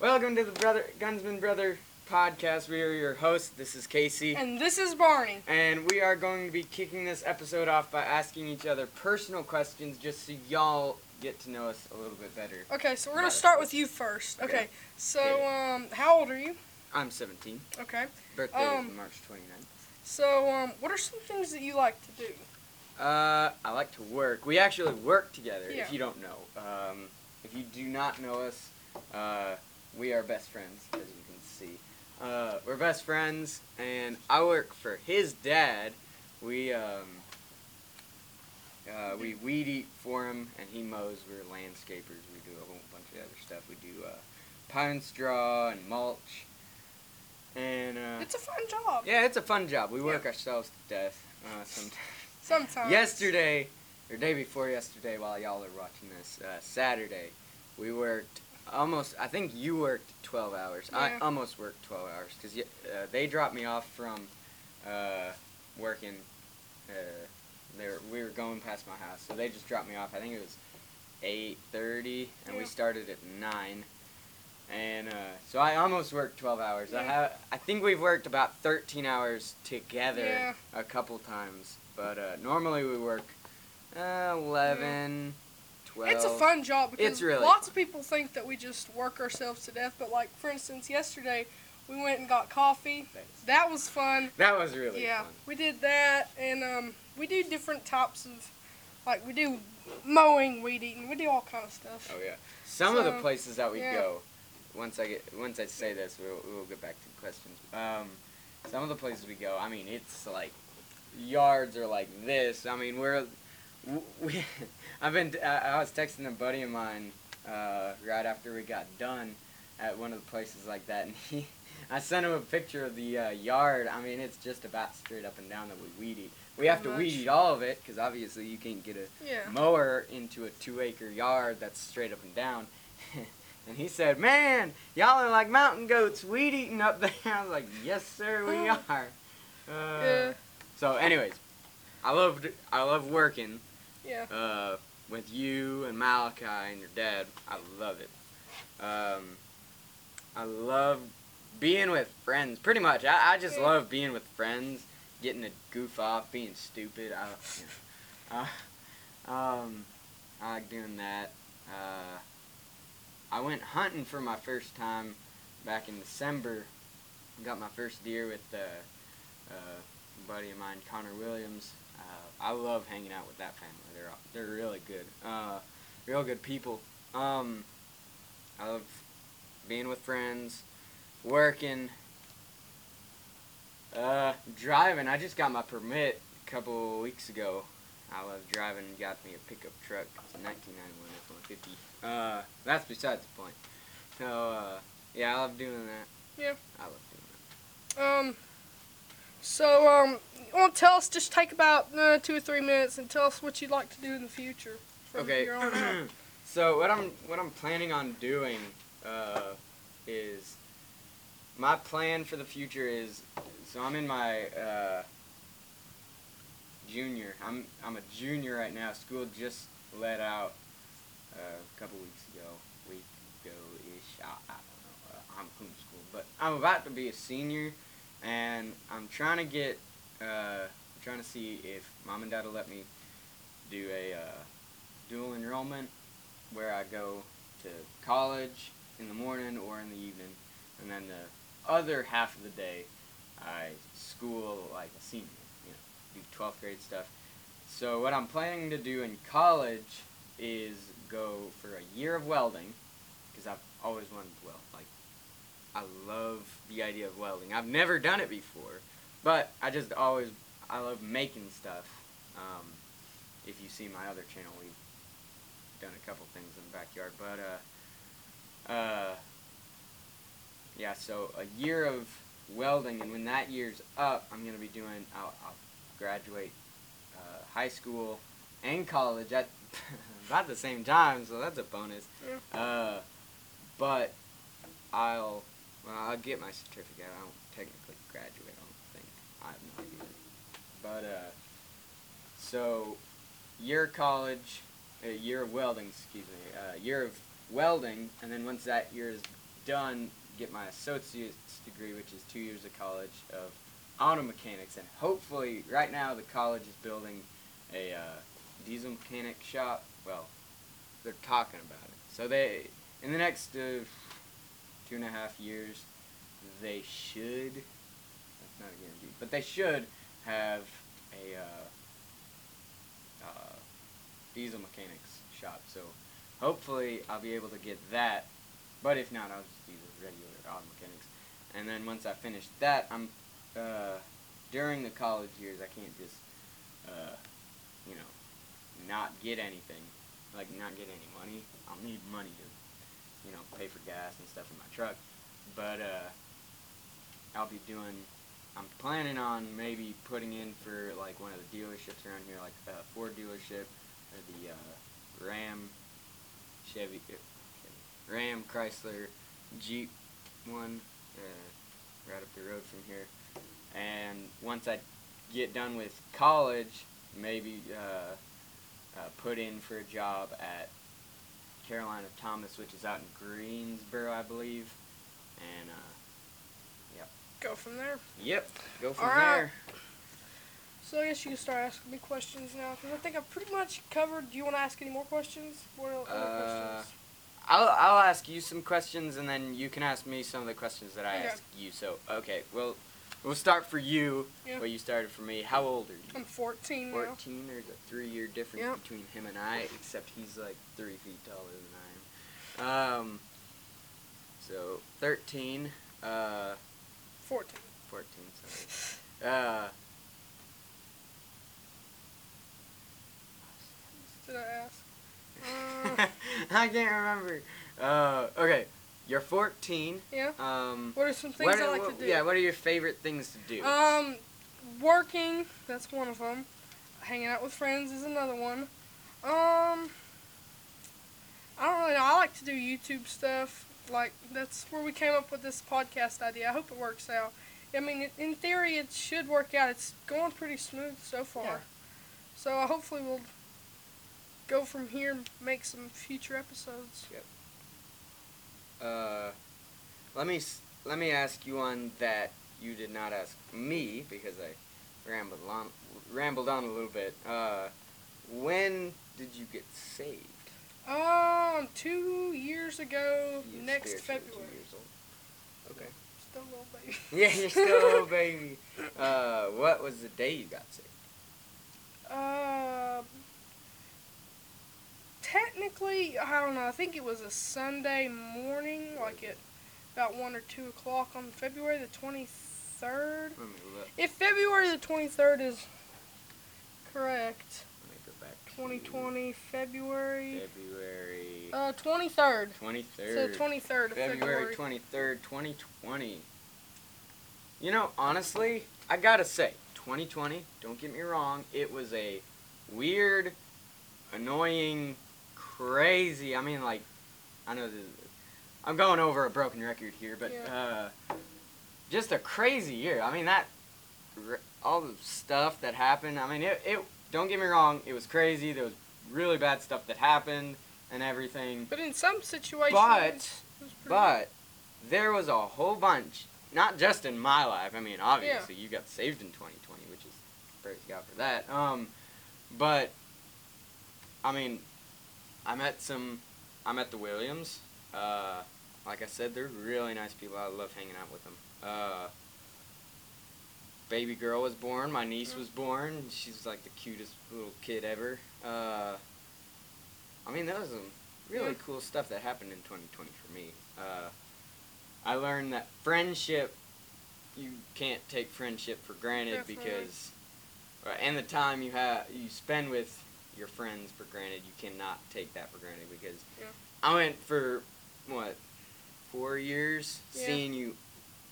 welcome to the Brother Gunsman Brother podcast. We are your hosts. This is Casey, And this is Barney. and we are going to be kicking this episode off by asking each other personal questions, just so y'all get to know us a little bit better. Okay, so we're gonna start with you first. Okay. Okay. So, um, how old are you? I'm 17. Okay. Birthday Um, is March 29th. So, um, what are some things that you like to do? Uh, I like to work. We actually work together. Yeah. If you don't know, um, if you do not know us, uh, we are best friends, as you can see. Uh, we're best friends, and I work for his dad. We um, uh, we weed eat for him, and he mows. We're landscapers. We do a whole bunch of other stuff. We do uh, pine straw and mulch, and uh, It's a fun job. yeah, it's a fun job. We work Yeah. ourselves to death uh, sometimes. Sometimes. Yesterday, or day before yesterday, while y'all are watching this, uh, Saturday, we worked almost. I think you worked twelve hours. I almost worked twelve hours because uh, they dropped me off from uh, working. Uh, were, we were going past my house, so they just dropped me off. I think it was eight thirty, and we started at nine. And uh, so I almost worked twelve hours. I have. I think we've worked about thirteen hours together Yeah. a couple times, but uh, normally we work uh, 11, 12. It's a fun job because really lots fun. of people think that we just work ourselves to death. But like, for instance, yesterday we went and got coffee. Thanks. That was fun. That was really yeah, fun. we did that, and um, we do different types of, like, we do mowing, weed eating, we do all kind of stuff. Oh yeah. Some of the places that we yeah. go, once I get once I say this, we'll we'll get back to questions. Um, some of the places we go, I mean, it's like yards are like this. I mean, we're we. I've been. I I was texting a buddy of mine uh, right after we got done at one of the places like that, and he. I sent him a picture of the uh, yard. I mean, it's just about straight up and down that we weed eat. We have to Pretty weed eat all of it because obviously you can't get a Yeah. mower into a two acre yard that's straight up and down. and he said, Man, y'all are like mountain goats weed eating up there. I was like, Yes, sir, we are. Uh, Yeah. So, anyways, I love I love working Yeah. uh, with you and Malachi and your dad. I love it. Um, I love being with friends. Pretty much, I, I just Yeah. love being with friends, getting to goof off, being stupid. I, you know, uh, um, I like doing that. Uh, I went hunting for my first time back in December. Got my first deer with uh, uh, a buddy of mine, Connor Williams. Uh, I love hanging out with that family. They're they're really good. Uh, real good people. Um, I love being with friends, working, uh, driving. I just got my permit a couple weeks ago. I love driving. Got me a pickup truck. It's a 1991 F-150. Uh, that's besides the point. So uh, yeah, I love doing that. Yeah. I love doing that. Um. So, um, you want to tell us? Just take about uh, two or three minutes and tell us what you'd like to do in the future. From Okay. So what I'm what I'm planning on doing uh, is my plan for the future is so I'm in my uh, junior. I'm I'm a junior right now. School just let out uh, a couple weeks ago, week ago ish. I, I don't know. Uh, I'm homeschooled, but I'm about to be a senior, and I'm trying to get. Uh, I'm trying to see if mom and dad will let me do a uh, dual enrollment where I go to college in the morning or in the evening, and then the other half of the day I school like a senior, you know, do 12th grade stuff. So what I'm planning to do in college is go for a year of welding, because I've always wanted to weld. Like, I love the idea of welding. I've never done it before, but I just always I love making stuff. Um, if you see my other channel, we've done a couple things in the backyard. But uh, uh, yeah, so a year of welding, and when that year's up, I'm gonna be doing. I'll, I'll graduate uh, high school and college at about the same time, so that's a bonus. Yeah. Uh, but I'll well, I'll get my certificate. I don't technically graduate. I don't think. I have no idea. But uh, so year of college, a year of welding. Excuse me. A year of welding, and then once that year is done, get my associate's degree, which is two years of college of auto mechanics, and hopefully, right now the college is building a uh, diesel mechanic shop. Well, they're talking about it. So they, in the next uh, two and a half years, they should. That's not a guarantee, but they should have a uh, uh, diesel mechanics shop. So hopefully I'll be able to get that. But if not, I'll just do the regular auto mechanics. And then once I finish that, I'm uh, during the college years. I can't just uh, you know not get anything, like not get any money. I'll need money to you know pay for gas and stuff in my truck. But uh, I'll be doing. I'm planning on maybe putting in for like one of the dealerships around here, like a Ford dealership or the uh, Ram, Chevy, uh, Chevy, Ram, Chrysler, Jeep one, uh, right up the road from here. And once I get done with college, maybe uh, uh, put in for a job at Carolina Thomas, which is out in Greensboro, I believe. And uh, yep. Go from there. yep, go from right. there. So I guess you can start asking me questions now, because I think I've pretty much covered. Do you want to ask any more questions? What other Uh, questions? I'll I'll ask you some questions, and then you can ask me some of the questions that I Okay. asked you. So okay, well, we'll start for you. Yeah. Well, you started for me. How old are you? I'm 14 now. 14. There's a three-year difference Yep. between him and I, except he's like three feet taller than I am. Um. So 13. Uh. 14. 14. Sorry. Uh. Did I ask? Uh, I can't remember. Uh. Okay. You're 14. yeah. Um. What are some things what I are- like what- to do? Yeah. What are your favorite things to do? Um, working. That's one of them. Hanging out with friends is another one. Um, I don't really know. I like to do YouTube stuff. Like that's where we came up with this podcast idea. I hope it works out. I mean, in- theory, it should work out. It's going pretty smooth so far. Yeah. So hopefully we'll go from here and make some future episodes. Uh, let me let me ask you one that you did not ask me because I rambled on rambled on a little bit. Uh, when did you get saved? Um, two years ago, You next February. Okay. Still a little baby. Yeah, you're still a little baby. Uh, what was the day you got saved? Uh, technically, I don't know. I think it was a Sunday morning, like at about one or two o'clock on February the twenty third. Let me look. If February the twenty third is correct, Let me go back. to twenty twenty February. February Uh, twenty third. twenty So twenty third February February. 23rd, 2020. You know, honestly, I gotta say, 2020, don't get me wrong, it was a weird, annoying, crazy. I mean, like, I know this, I'm going over a broken record here, but uh, just a crazy year. I mean, that, all the stuff that happened, I mean, it, it, don't get me wrong, it was crazy. There was really bad stuff that happened and everything. But in some situations, But- it was But there was a whole bunch, not just in my life. I mean, obviously you got saved in 2020, which is praise God for that. Um, but I mean, I met some. I met the Williams. Uh, like I said, they're really nice people. I love hanging out with them. Uh, baby girl was born. My niece was born. She's like the cutest little kid ever. Uh, I mean, that was some really cool stuff that happened in 2020 for me. Uh, I learned that friendship, you can't take friendship for granted Definitely. because, uh, and the time you have you spend with your friends for granted, you cannot take that for granted because Yeah. I went for what four years Yeah. seeing you.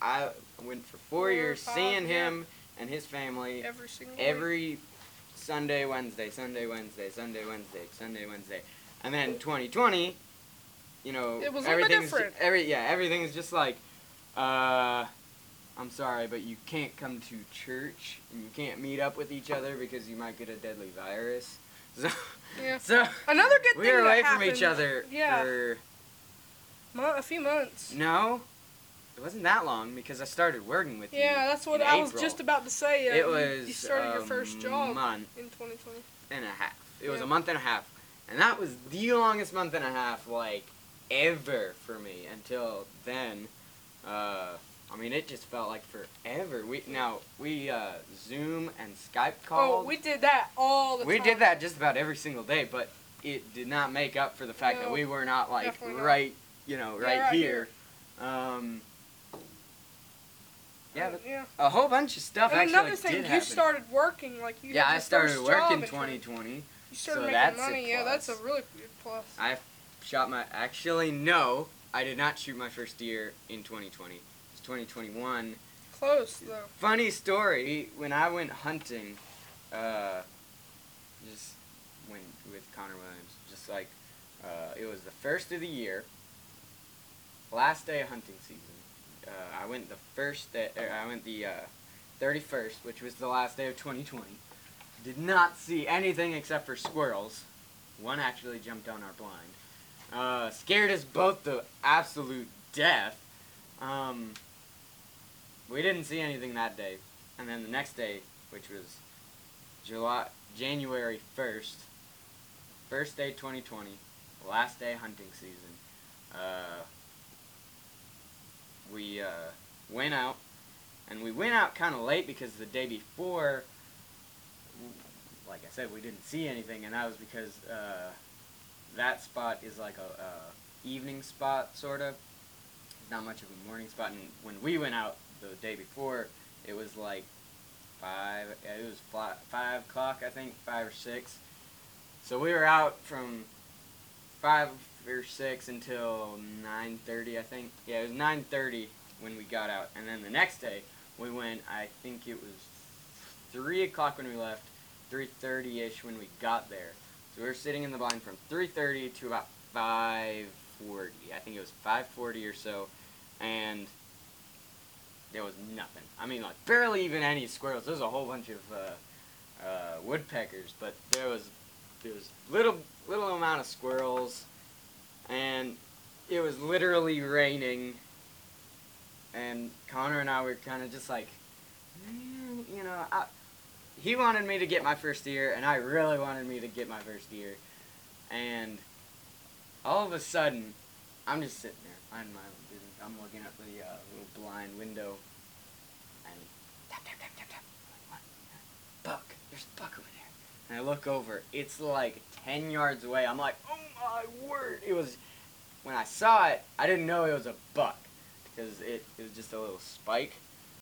I went for four, Four years five, seeing yeah. him and his family every single week. Sunday, Wednesday, Sunday, Wednesday, Sunday, Wednesday, Sunday, Wednesday, and then 2020, you know, It was a little bit everything's ju- different. every yeah, everything's just like, uh, I'm sorry, but you can't come to church and you can't meet up with each other because you might get a deadly virus. So, Yeah. so Another good we thing were that away from each other Yeah. for a few months. no, it wasn't that long because I started working with you. Yeah, that's what I was just about to say. uh, It you- was You started your first job month in 2020. and a half. It was a month and a half, and that was the longest month and a half like ever for me until then. Uh, I mean, it just felt like forever. We now we uh, Zoom and Skype Oh, we did that all the we time. We did that just about every single day, but it did not make up for the fact that we were not like definitely not. right, you know, Yeah, right, right here. Um, yeah, Uh, yeah. a whole bunch of stuff And actually another thing, you happen. started working like you. yeah, I started first work in in 2020. You started so making money. Yeah, that's a really good plus. I shot my. Actually, no, I did not shoot my first deer in 2020. It's 2021. Close though. Funny story. When I went hunting, uh, just when with Connor Williams, just like uh, it was the first of the year, last day of hunting season. Uh, I went the first day. Er, I went the uh, 31st, which was the last day of 2020. Did not see anything except for squirrels. One actually jumped on our blind. Uh, scared us both to absolute death. Um, we didn't see anything that day, and then the next day, which was July January first, first day 2020, last day hunting season. Uh, we uh, went out, and we went out kind of late because the day before, like I said, we didn't see anything, and that was because uh, that spot is like a, a evening spot, sort of. Not much of a morning spot, and when we went out the day before, it was like five. It was fly, five o'clock, I think, five or six. So we were out from five or six until nine thirty, I think. Yeah, it was nine thirty when we got out, and then the next day we went. I think it was three o'clock when we left, three thirty ish when we got there. So we were sitting in the blind from three thirty to about five forty. I think it was five forty or so, and there was nothing. I mean, like barely even any squirrels. There was a whole bunch of uh, uh, woodpeckers, but there was there was little little amount of squirrels, and it was literally raining. And Connor and I were kind of just like, "Man, you know, I, he wanted me to get my first deer, and I really wanted me to get my first deer, and all of a sudden, I'm just sitting there minding my. I'm looking at the uh, little blind window, and tap tap tap tap tap. Buck. There's a buck over there. And I look over. It's like ten yards away. I'm like, oh my word! It was. When I saw it, I didn't know it was a buck because it, it was just a little spike.